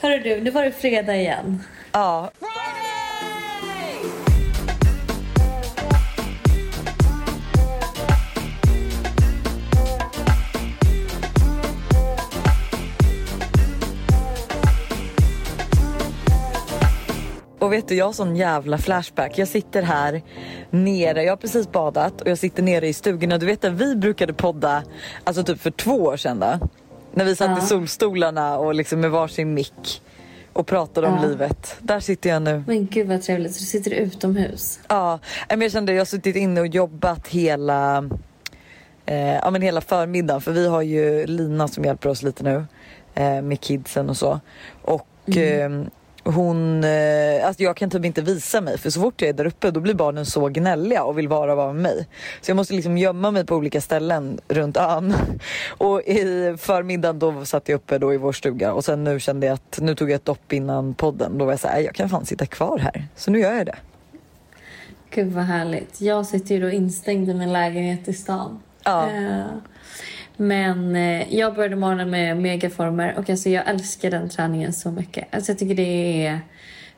Hörru du, nu var det fredag igen. Ja. Och vet du, jag har sån jävla flashback. Jag sitter här nere, jag har precis badat och jag sitter nere i stugorna. Du vet där vi brukade podda, alltså typ för två år sedan då. När vi satt Ja. i solstolarna och liksom med varsin mick och pratade om Ja. livet. Där sitter jag nu. Men gud vad trevligt, så du sitter utomhus. Ja, men jag kände jag har suttit inne och jobbat hela, eh, ja, men hela förmiddagen för vi har ju Lina som hjälper oss lite nu eh, med kidsen och så. Och Mm. eh, hon, eh, alltså jag kan typ inte visa mig för så fort jag är där uppe då blir barnen så gnälliga och vill bara vara med mig. Så jag måste liksom gömma mig på olika ställen runt ön. Och i förmiddagen då satt jag uppe då i vår stuga och sen nu kände jag att nu tog jag ett dopp innan podden. Då var jag såhär, jag kan fan sitta kvar här. Så nu gör jag det. Gud vad härligt. Jag sitter ju då instängd i min lägenhet i stan. Ja. Eh, Men eh, jag började morgonen med megaformer och alltså jag älskar den träningen så mycket. Alltså jag tycker det är...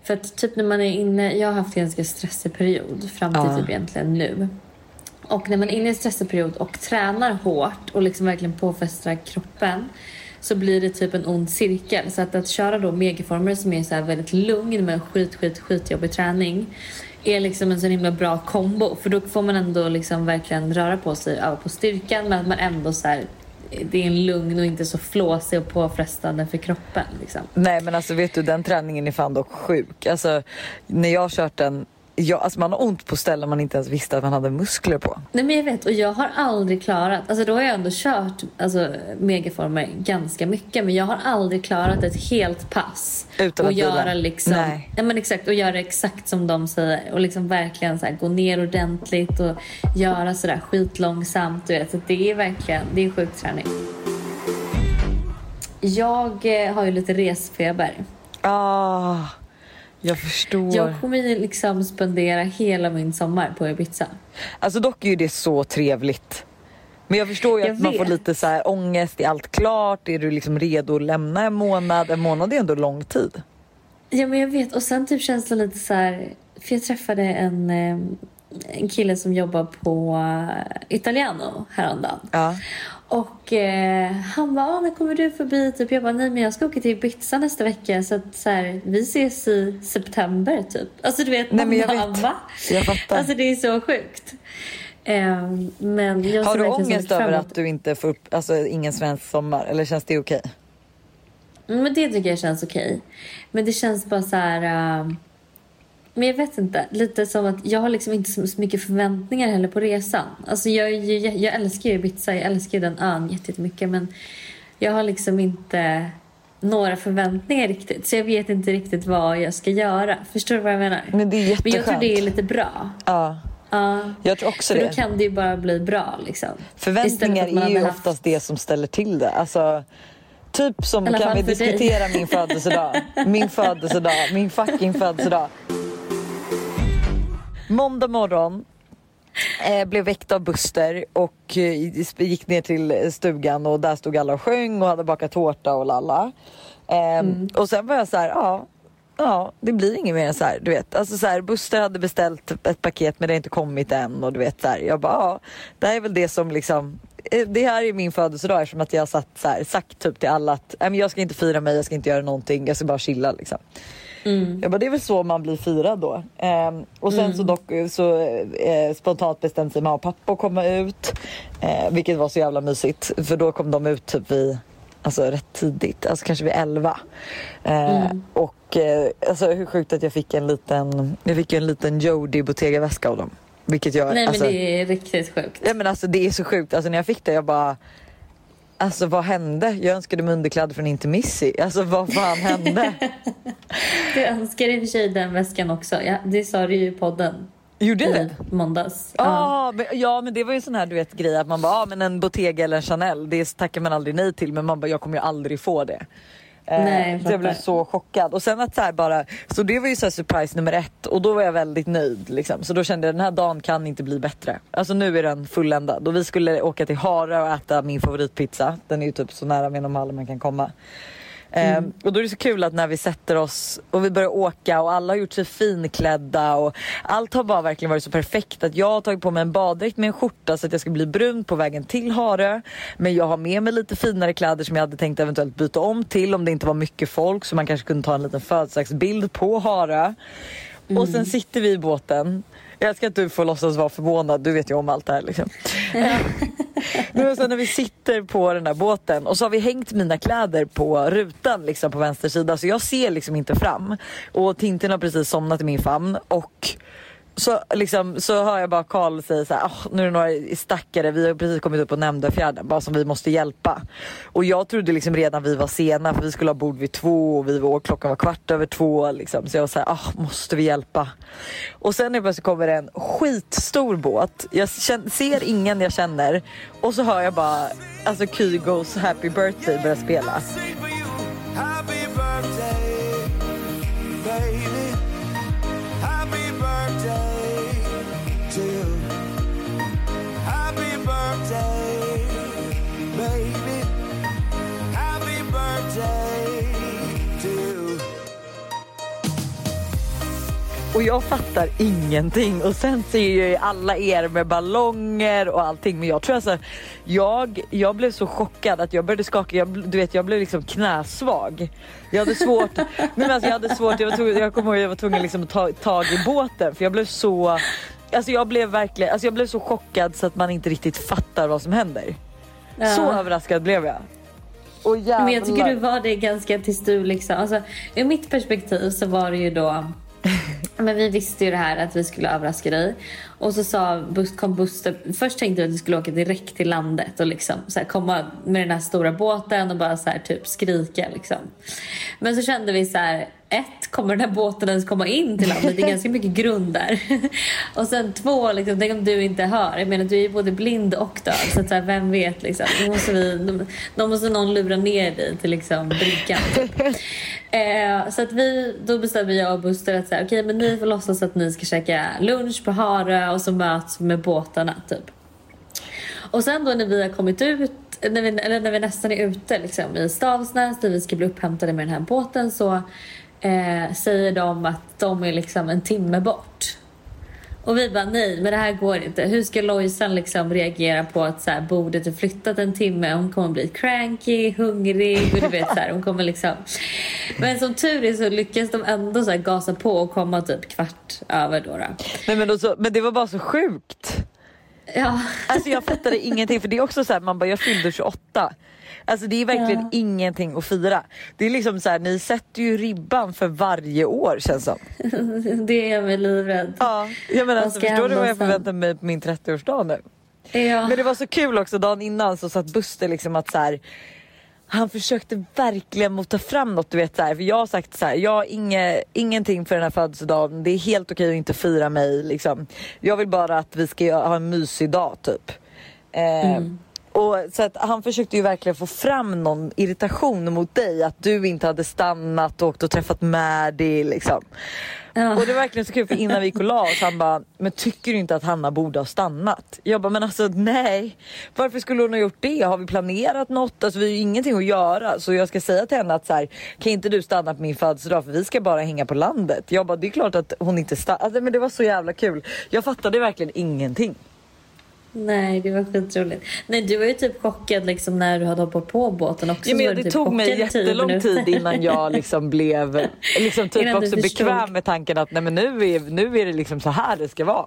För att typ när man är inne... Jag har haft en ganska stressig period fram till Ja. typ egentligen nu. Och när man är inne i en stressig period och tränar hårt och liksom verkligen påfrestar kroppen så blir det typ en ond cirkel. Så att, att köra då megaformer som är så väldigt lugn med en skit, skit, skitjobbig träning är liksom en så himla bra kombo. För då får man ändå liksom verkligen röra på sig, öva på styrkan men att man ändå så här, det är en lugn och inte så flåsig och påfrestande för kroppen. Liksom. Nej men alltså vet du den träningen är fan dock sjuk. Alltså när jag har kört den, jag, alltså man har ont på ställen man inte ens visste att man hade muskler på. Nej men jag vet och jag har aldrig klarat, alltså då har jag ändå kört alltså, megaformer ganska mycket men jag har aldrig klarat ett helt pass. Utan och att vila. göra liksom, Nej. ja men exakt och göra exakt som de säger och liksom verkligen så här, gå ner ordentligt och göra sådär skitlångsamt du vet. Så det är verkligen, det är sjuk träning. Jag eh, har ju lite resfeber. Ah, jag förstår. Jag kommer liksom spendera hela min sommar på Ibiza. Alltså dock är ju det så trevligt. Men jag förstår ju Jag att man får vet. lite så här ångest, är allt klart? Är du liksom redo att lämna en månad? En månad är ändå lång tid. Ja men jag vet och sen typ känns det lite så här, för jag träffade en, eh, en kille som jobbar på eh, Italiano häromdagen. Ja. Och eh, han bara, ah, när kommer du förbi? Typ, jag bara, nej men jag ska åka till Ibiza nästa vecka så att så här, vi ses i september typ. Alltså du vet, Nej, men jag bara, vet. va? Jag fattar. Alltså det är så sjukt. Eh, men jag Har du ångest över att du inte får upp, alltså ingen svensk sommar? Eller känns det okej? Mm, Men det tycker jag känns okej. Men det känns bara så här... äh, men jag vet inte. Lite som att jag har liksom inte så mycket förväntningar heller på resan. Alltså jag, jag, jag älskar ju Ibiza, jag älskar ju den ön jätte- jättemycket. Men jag har liksom inte några förväntningar riktigt. Så jag vet inte riktigt vad jag ska göra. Förstår du vad jag menar? Men det är Men jag tror jätteskönt. det är lite bra. Ja, Ja. jag tror också För då det. kan det ju bara bli bra liksom. Förväntningar för är ju haft- oftast det som ställer till det. Alltså, typ som, kan vi för dig. diskutera min födelsedag? Min födelsedag, min fucking födelsedag. Måndag morgon. Eh, blev väckt av Buster och eh, gick ner till stugan och där stod alla och sjöng och hade bakat tårta och lalla. Eh, Och sen var jag så här, ja, ja det blir inget mer än så här, du vet. Alltså så här, Buster hade beställt ett paket men det har inte kommit än och du vet så här, jag bara, ja, det här är väl det som liksom eh, det här är min födelsedag eftersom att jag satt, så här, sagt typ till alla att "Nej, men jag ska inte fira mig, jag ska inte göra någonting, jag ska bara chilla liksom. Mm. Jag bara, det är väl så man blir firad då. Ehm, och sen så dock så eh, spontant bestämde sig mamma och pappa att komma ut. Eh, vilket var så jävla mysigt. För då kom de ut typ vid, alltså rätt tidigt, alltså kanske vid 11. Eh, Och eh, alltså hur sjukt att jag fick en liten, jag fick en liten Jody Bottega väska av dem. Vilket jag, Nej men alltså, det är riktigt sjukt. Ja men alltså det är så sjukt, alltså när jag fick det jag bara Alltså vad hände? Jag önskade mig underkläder från Intermissi. Alltså vad fan hände? Du önskar i och för sig den väskan också. Ja, det sa du ju i podden. Gjorde jag det? i måndags. Ja, men, ja men det var ju sån här du vet grej att man bara, ah, men en Bottega eller en Chanel det tackar man aldrig nej till men man bara, jag kommer ju aldrig få det. Eh, Nej, jag blev så chockad och sen att så här bara, så det var ju så surprise nummer ett och då var jag väldigt nöjd liksom. Så då kände jag den här dagen kan inte bli bättre. Alltså nu är den fulländad och vi skulle åka till Hara och äta min favoritpizza. Den är ju typ så nära Norrmalm man kan komma. Mm. och då är det så kul att när vi sätter oss och vi börjar åka och alla har gjort sig finklädda och allt har bara verkligen varit så perfekt att jag har tagit på mig en baddräkt med en skjorta så att jag ska bli brun på vägen till Harö. Men jag har med mig lite finare kläder som jag hade tänkt eventuellt byta om till om det inte var mycket folk så man kanske kunde ta en liten födelsedagsbild på Harö. Mm. Och sen sitter vi i båten. Jag älskar att du får låtsas vara förvånad, du vet ju om allt det här liksom. Men sen när vi sitter på den där båten och så har vi hängt mina kläder på rutan liksom på vänster sida så jag ser liksom inte fram. Och Tintin har precis somnat i min famn och så, liksom, så hör jag bara Karl säga så här, oh, nu är det några stackare, vi har precis kommit upp på Nämndöfjärden bara som vi måste hjälpa. Och jag trodde liksom redan vi var sena för vi skulle ha bord vid två och vi var, klockan var kvart över två liksom. Så jag var så här, oh, måste vi hjälpa? Och sen helt plötsligt kommer det en skitstor båt. Jag känner, ser ingen jag känner och så hör jag bara alltså Kygos Happy birthday börja spela. Happy birthday, baby. Och jag fattar ingenting och sen ser jag alla er med ballonger och allting men jag tror alltså jag, jag blev så chockad att jag började skaka, jag, du vet jag blev liksom knäsvag. Jag hade svårt, men alltså jag hade svårt, jag, var tvungen, jag kommer ihåg jag var tvungen liksom att ta tag i båten för jag blev så Alltså jag blev verkligen, alltså jag blev så chockad så att man inte riktigt fattar vad som händer. Ja. Så överraskad blev jag. Men jag tycker du var det ganska tills du liksom, alltså ur mitt perspektiv så var det ju då men vi visste ju det här att vi skulle överraska dig. Och så sa, kom Buster, först tänkte vi att vi skulle åka direkt till landet och liksom så här, komma med den här stora båten och bara så här, typ skrika. Liksom. Men så kände vi så här, ett, kommer den här båten ens komma in till landet? Det är ganska mycket grund där. och sen två, liksom, tänk om du inte hör. Jag menar du är ju både blind och döv så, att, så här, vem vet liksom. Då måste, vi, då måste någon lura ner dig till liksom, bryggan. Typ. Eh, så att vi, då bestämmer jag och Buster att så här, okay, men ni får låtsas att ni ska käka lunch på Harö och så möts med båtarna typ. Och sen då när vi har kommit ut, när vi, eller när vi nästan är ute liksom, i Stavsnäs där vi ska bli upphämtade med den här båten så eh, säger de att de är liksom en timme bort. Och vi bara nej, men det här går inte. Hur ska Lojsan liksom reagera på att så här, bordet är flyttat en timme? Hon kommer bli cranky, hungrig och du vet så här, hon kommer liksom. Men som tur är så lyckas de ändå så här, gasa på och komma typ kvart över då. då. Nej, men, också, men det var bara så sjukt. Ja. Alltså jag fattade ingenting för det är också så här, man bara jag fyllde 28. Alltså det är verkligen ja. ingenting att fira. Det är liksom så här, ni sätter ju ribban för varje år känns som. det är mig livrädd. Ja, jag menar, alltså, förstår du vad jag förväntar mig på min 30-årsdag nu? Ja. Men det var så kul också dagen innan så satt Buster liksom att så här, han försökte verkligen mota fram något. Du vet, så här, för jag har sagt så här, jag har inge, ingenting för den här födelsedagen. Det är helt okej att inte fira mig. Liksom. Jag vill bara att vi ska ha en mysig dag typ. Eh, mm. Och, så att han försökte ju verkligen få fram någon irritation mot dig. Att du inte hade stannat och åkt och träffat Maddie liksom. Ja. Och det var verkligen så kul för innan vi gick och la oss han bara, men tycker du inte att Hanna borde ha stannat? Jag bara, men alltså nej. Varför skulle hon ha gjort det? Har vi planerat något? Alltså vi har ju ingenting att göra. Så jag ska säga till henne att så här, kan inte du stanna på min födelsedag för vi ska bara hänga på landet. Jag bara, det är klart att hon inte stannar. Alltså, men det var så jävla kul. Jag fattade verkligen ingenting. Nej, det var skitroligt. Nej, du var ju typ chockad liksom när du hade hoppat på båten också. Ja, men det typ tog mig jättelång tid innan jag liksom blev liksom typ också bekväm med tanken att nej, men nu, är, nu är det liksom så här det ska vara.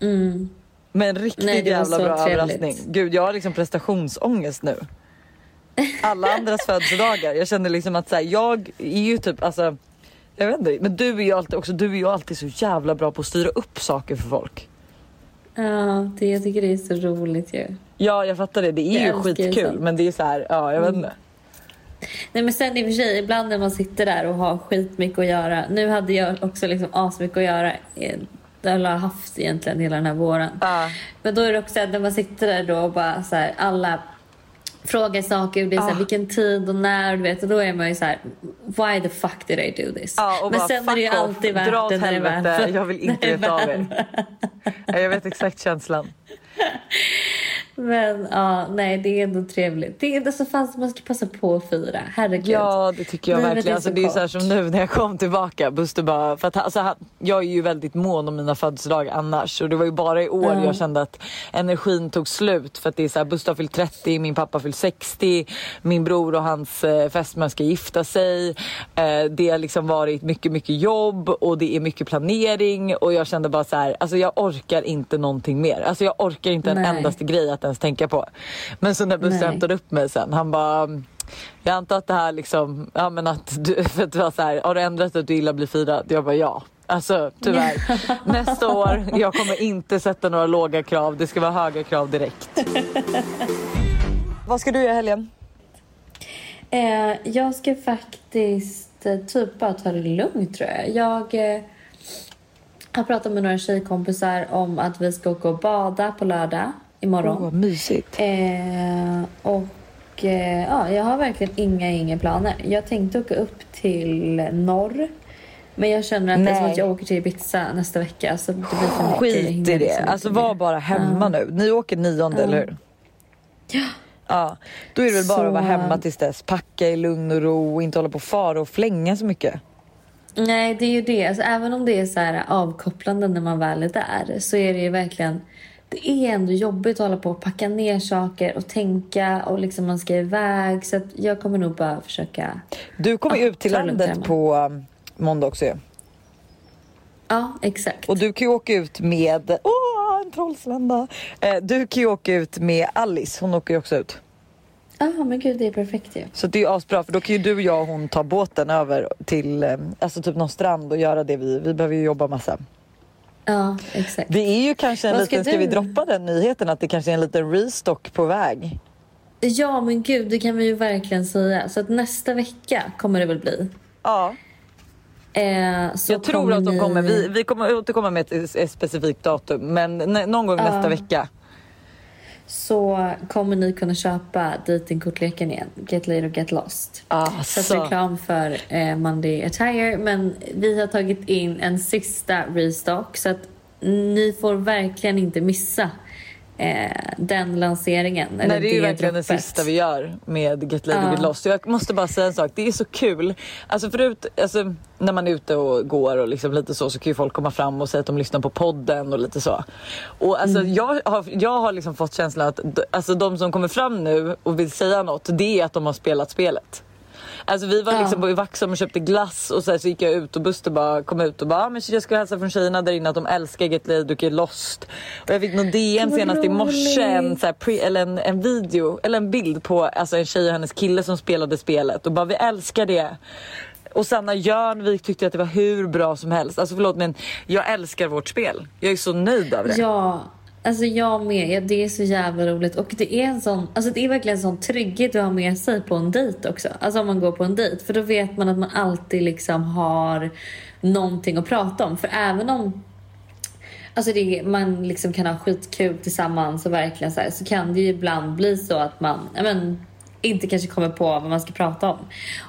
Mm. Men riktigt nej, jävla bra trevligt. överraskning. Gud, jag har liksom prestationsångest nu. Alla andras födelsedagar. Jag känner liksom att så här, jag är ju typ alltså jag vet inte, men du är ju alltid också, du är ju alltid så jävla bra på att styra upp saker för folk. Ja, det, jag tycker det är så roligt ju. Ja, jag fattar det. Det är jag ju skitkul, men det är så här, ja, jag vet mm. inte. Nej men sen i och för sig, ibland när man sitter där och har skitmycket att göra. Nu hade jag också liksom asmycket att göra. Det har jag haft egentligen hela den här våren. Uh. Men då är det också att när man sitter där då och bara så här, alla frågar saker. Och det är så här, ah. vilken tid och när. Du vet, och då är man ju så här, why the fuck did I do this? Ah, Men bara, sen är det ju alltid värt Dra när det värt Jag vill inte veta av er. jag vet exakt känslan. Men ja, nej det är ändå trevligt. Det är ändå så fan man ska passa på att fira. Herregud. Ja det tycker jag Livet verkligen. är Alltså, så det är så här som nu när jag kom tillbaka. Buster bara, för att, alltså, han, jag är ju väldigt mån om mina födelsedagar annars. Och det var ju bara i år Ja. jag kände att energin tog slut. För att det är så här, Buster har fyllt 30, min pappa fyllt 60. Min bror och hans eh, fästmö ska gifta sig. Eh, det har liksom varit mycket, mycket jobb och det är mycket planering. Och jag kände bara så här, alltså jag orkar inte någonting mer. Alltså jag orkar inte en Nej. endaste grej att ens tänka på. Men så när Buster hämtade upp mig sen, han bara jag antar att det här liksom, ja men att du, för att det var så här, har du ändrat att du gillar att bli firad? Jag bara ja. Alltså tyvärr. Nästa år, jag kommer inte sätta några låga krav. Det ska vara höga krav direkt. Vad ska du göra i helgen? Eh, jag ska faktiskt eh, typ bara ta det lugnt tror jag. Jag eh, har pratat med några tjejkompisar om att vi ska åka och bada på lördag imorgon. Åh, vad mysigt. Eh, och eh, ja, jag har verkligen inga, inga planer. Jag tänkte åka upp till norr. Men jag känner att det är som Nej. att jag åker till Ibiza nästa vecka. Så det blir för mycket. Skit i det. liksom Alltså var bara hemma nu. Ni åker nionde, Ja. eller hur? Ja. Då är det väl bara att vara Så- hemma tills dess. Packa i lugn och ro och inte hålla på och fara och flänga så mycket. Nej, det är ju det. Alltså, även om det är så här avkopplande när man väl är där så är det ju verkligen... Det är ändå jobbigt att hålla på och packa ner saker och tänka och liksom man ska iväg. Så att jag kommer nog bara försöka... Du kommer Ja, ut till landet på um, måndag också ju. Ja, exakt. Och du kan ju åka ut med, åh en trollslända. Eh, du kan ju åka ut med Alice, hon åker ju också ut. Ja, men gud, det är perfekt ju. Så det är ju asbra för då kan ju du, jag och hon ta båten över till eh, alltså typ någon strand och göra det vi, vi behöver ju jobba massa. Ja, exakt. Det är ju kanske en ska liten, ska vi droppa den nyheten att det kanske är en liten restock på väg? Ja, men gud, det kan vi ju verkligen säga. Så att nästa vecka kommer det väl bli. Ja, Eh, så jag tror att de ni- kommer, vi, vi kommer återkomma med ett, ett specifikt datum men någon gång Ja. nästa vecka. Så kommer ni kunna köpa datingkortleken igen. Get laid och get lost. Alltså. Så reklam för eh, Monday Attire. Men vi har tagit in en sista restock. Så att ni får verkligen inte missa eh, den lanseringen. Nej eller det är ju verkligen droppet. det sista vi gör med Get Ja. och Get Lost. Jag måste bara säga en sak, det är så kul. Alltså förut, alltså, när man är ute och går och liksom lite så så kan ju folk komma fram och säga att de lyssnar på podden och lite så. Och alltså Mm. jag har, jag har liksom fått känslan att alltså, de som kommer fram nu och vill säga något, det är att de har spelat spelet. Alltså vi var liksom i Vaxholm och köpte glass och så, här, så gick jag ut och Buster bara kom ut och bara ah, men jag ska hälsa från tjejerna där inne att de älskar Get Laid och Get Lost. Och jag fick någon DM senast i morse en, så här, pre, eller en, en video eller en bild på alltså, en tjej och hennes kille som spelade spelet och bara vi älskar det. Och Sanna Jörnvik tyckte att det var hur bra som helst. Alltså förlåt men jag älskar vårt spel. Jag är så nöjd över det. Ja, alltså jag med. Det är så jävla roligt. Och det är en sån, alltså det är verkligen en sån trygghet att ha med sig på en dejt också. Alltså om man går på en dejt. För då vet man att man alltid liksom har någonting att prata om. För även om Alltså det, man liksom kan ha skitkul tillsammans och verkligen så här, så kan det ju ibland bli så att man ja, men, inte kanske kommer på vad man ska prata om.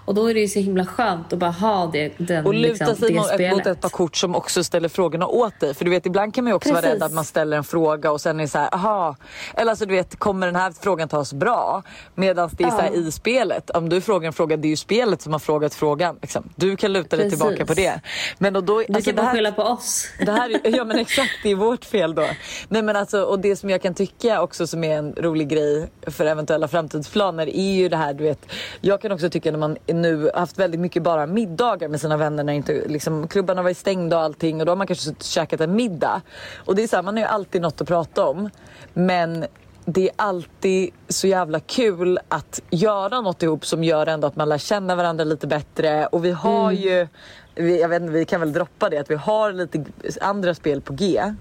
Och då är det ju så himla skönt att bara ha det, den, Och luta liksom, sig mot, spelet. mot ett par kort som också ställer frågorna åt dig. För du vet ibland kan man ju också vara Precis. rädd att man ställer en fråga och sen är det så här, aha. Eller alltså du vet, kommer den här frågan tas bra? Medan det är Ja. så här i spelet. Om du frågar en fråga, det är ju spelet som har frågat frågan. Liksom. Du kan luta dig Precis. tillbaka på det. Men och då, Du alltså, kan det bara här- skylla på oss. det här, är- ja men exakt, det är vårt fel då. Nej men alltså, och det som jag kan tycka också som är en rolig grej för eventuella framtidsplaner är ju det här du vet. Jag kan också tycka när man nu haft väldigt mycket bara middagar med sina vänner när inte liksom, klubbarna var stängda och allting och då har man kanske suttit och käkat en middag. Och det är så här, man har ju alltid något att prata om. Men det är alltid så jävla kul att göra något ihop som gör ändå att man lär känna varandra lite bättre. Och vi har ju, vi, jag vet inte, vi kan väl droppa det, att vi har lite andra spel på G.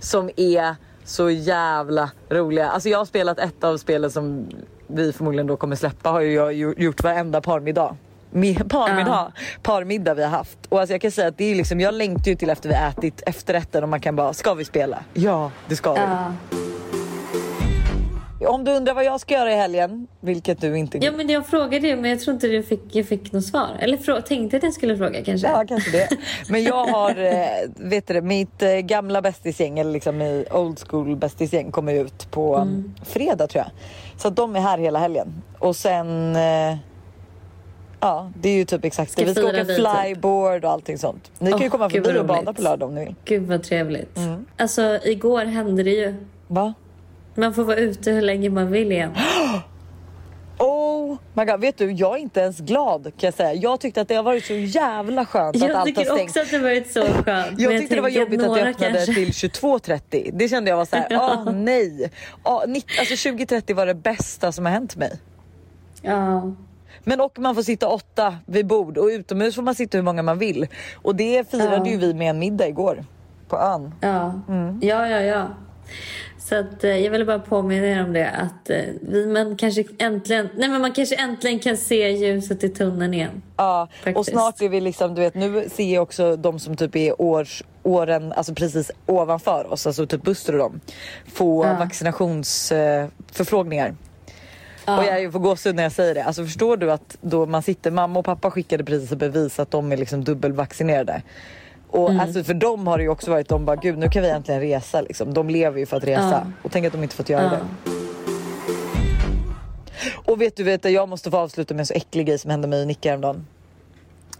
Som är så jävla roliga. Alltså jag har spelat ett av spelen som vi förmodligen då kommer släppa har ju jag gjort varenda parmiddag. Mi- Parmiddag, parmiddag vi har haft. Och alltså jag kan säga att det är liksom, jag längtar ju till efter vi ätit efterrätten och man kan bara, ska vi spela? Ja, det ska vi. Ja. Om du undrar vad jag ska göra i helgen, vilket du inte... Ja men jag frågade ju men jag tror inte du fick, jag fick något svar. Eller tänkte att jag skulle fråga kanske. Ja kanske det. Men jag har, eh, vet du mitt eh, gamla bästisgäng, eller liksom old school bästisgäng kommer ut på mm. fredag tror jag. Så de är här hela helgen. Och sen eh, Ja, det är ju typ exakt det. Vi ska åka typ. flyboard och allting sånt. Ni kan ju komma förbi och bada på lördag om ni vill. Gud vad trevligt. Mm. Alltså igår hände det ju. Va? Man får vara ute hur länge man vill igen. God, vet du jag är inte ens glad kan jag säga. Jag tyckte att det har varit så jävla skönt jag att allt har stängt. Jag tycker också att det varit så skönt. jag tyckte det var jobbigt att det öppnade kanske. till 22.30. Det kände jag var såhär, åh oh, nej. 90, alltså 20.30 var det bästa som har hänt mig. Ja. Men och man får sitta åtta vid bord och utomhus får man sitta hur många man vill. Och det firade ja. ju vi med en middag igår på ön. Ja, mm. ja, ja. ja. Så att, eh, jag ville bara påminna er om det att eh, vi, man kanske äntligen, nej men man kanske äntligen kan se ljuset i tunneln igen. Ja, faktiskt. och snart är vi liksom, du vet nu ser jag också de som typ är års, åren, alltså precis ovanför oss, alltså typ Buster och dem, få ja. vaccinationsförfrågningar. Ja. Och jag får gåshud när jag säger det. Alltså förstår du att då man sitter, mamma och pappa skickade precis bevis att de är liksom dubbelvaccinerade. Och mm. alltså för dem har det ju också varit, de bara gud nu kan vi äntligen resa liksom. De lever ju för att resa. Ja. Och tänk att de inte fått göra ja. det. Och vet du, vet du, jag måste få avsluta med en så äcklig grej som hände mig i Nicka häromdagen.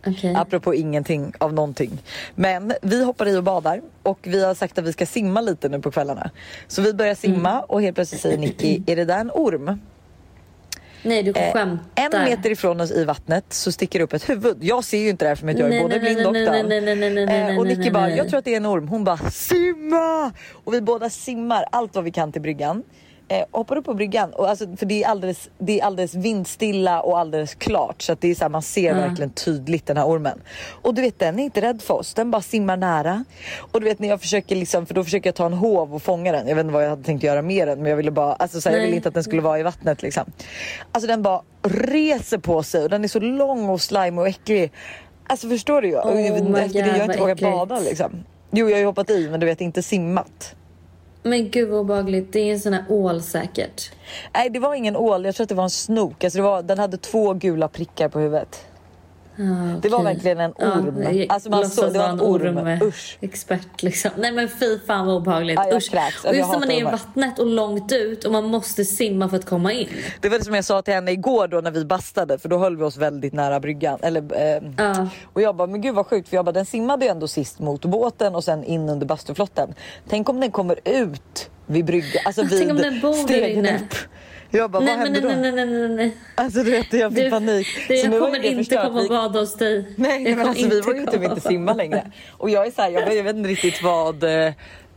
Okay. Apropå ingenting av någonting. Men vi hoppar i och badar och vi har sagt att vi ska simma lite nu på kvällarna. Så vi börjar simma mm. och helt plötsligt säger Nicky, är det där en orm? Nej du eh. En meter ifrån oss i vattnet så sticker det upp ett huvud. Jag ser ju inte det här för att jag är både blind och döv. Och Nicky bara, jag tror att det är en orm. Hon bara simma! Och vi båda simmar allt vad vi kan till bryggan eh, hoppar upp på bryggan. Och alltså, för det är, alldeles, det är alldeles vindstilla och alldeles klart. Så att det är så här, man ser mm. verkligen tydligt den här ormen. Och du vet den är inte rädd för oss. Den bara simmar nära. Och du vet när jag försöker liksom, för då försöker jag ta en hov och fånga den. Jag vet inte vad jag hade tänkt göra med den. Men jag ville bara, alltså så här, jag ville inte att den skulle vara i vattnet liksom. Alltså den bara reser på sig och den är så lång och slime och äcklig. Alltså förstår du? Oh efter det jag inte vågar bada liksom. Jo jag har ju hoppat i men du vet inte simmat. Men gud vad obehagligt. Det är en sån här ål säkert. Nej det var ingen ål, jag tror att det var en snok. Alltså det var, den hade två gula prickar på huvudet. Ah, det var verkligen en orm. Ja, alltså man såg, det var en orm. orm. Usch. Expert liksom. Nej men fy fan vad obehagligt. Ja, Usch. Och just när man är i vattnet och långt ut och man måste simma för att komma in. Det var det som jag sa till henne igår då när vi bastade för då höll vi oss väldigt nära bryggan. Eller, eh, ja. Och jag bara men gud vad sjukt för jag bara den simmade ju ändå sist mot båten och sen in under bastuflotten. Tänk om den kommer ut vid bryggan, alltså vid Tänk om den bor. Jag bara, nej, vad händer då? Nej, nej, nej, nej. Alltså du vet, jag fick du, panik. Du, jag kommer inte komma och bada hos dig. Nej, men alltså vi vågar ju typ inte simma längre. Och jag är såhär, jag, jag vet inte riktigt vad... Eh,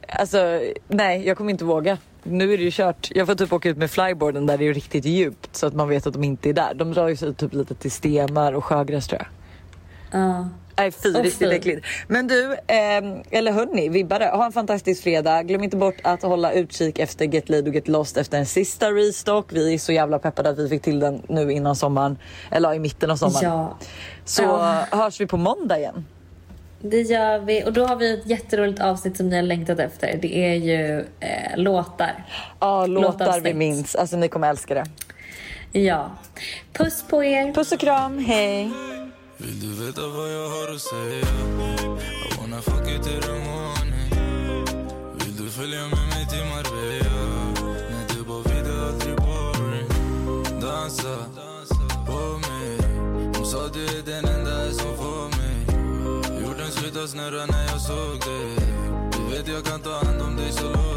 alltså nej, jag kommer inte våga. Nu är det ju kört. Jag får typ åka ut med flyboarden där det är riktigt djupt så att man vet att de inte är där. De drar ju sig typ lite till stenar och sjögräs tror jag. Ja. Nej fy, riktigt äckligt. Men du, eh, eller hörni, vibbare, ha en fantastisk fredag. Glöm inte bort att hålla utkik efter Get Laid och Get Lost efter en sista restock. Vi är så jävla peppade att vi fick till den nu innan sommaren. Eller i mitten av sommaren. Ja. Så ja. hörs vi på måndag igen. Det gör vi. Och då har vi ett jätteroligt avsnitt som ni har längtat efter. Det är ju eh, låtar. Ja, låtar vi minns. Alltså ni kommer älska det. Ja. Puss på er. Puss och kram. Hej. Vill du veta vad jag har att säga? I wanna fuck you till the morning. Vill du följa med mig till Marbella? När du bara vidare, aldrig boring. Dansa på mig. Hon sa du är den enda som får mig. Jorden slutade snurra när jag såg dig. Du vet jag kan ta hand om dig så långt.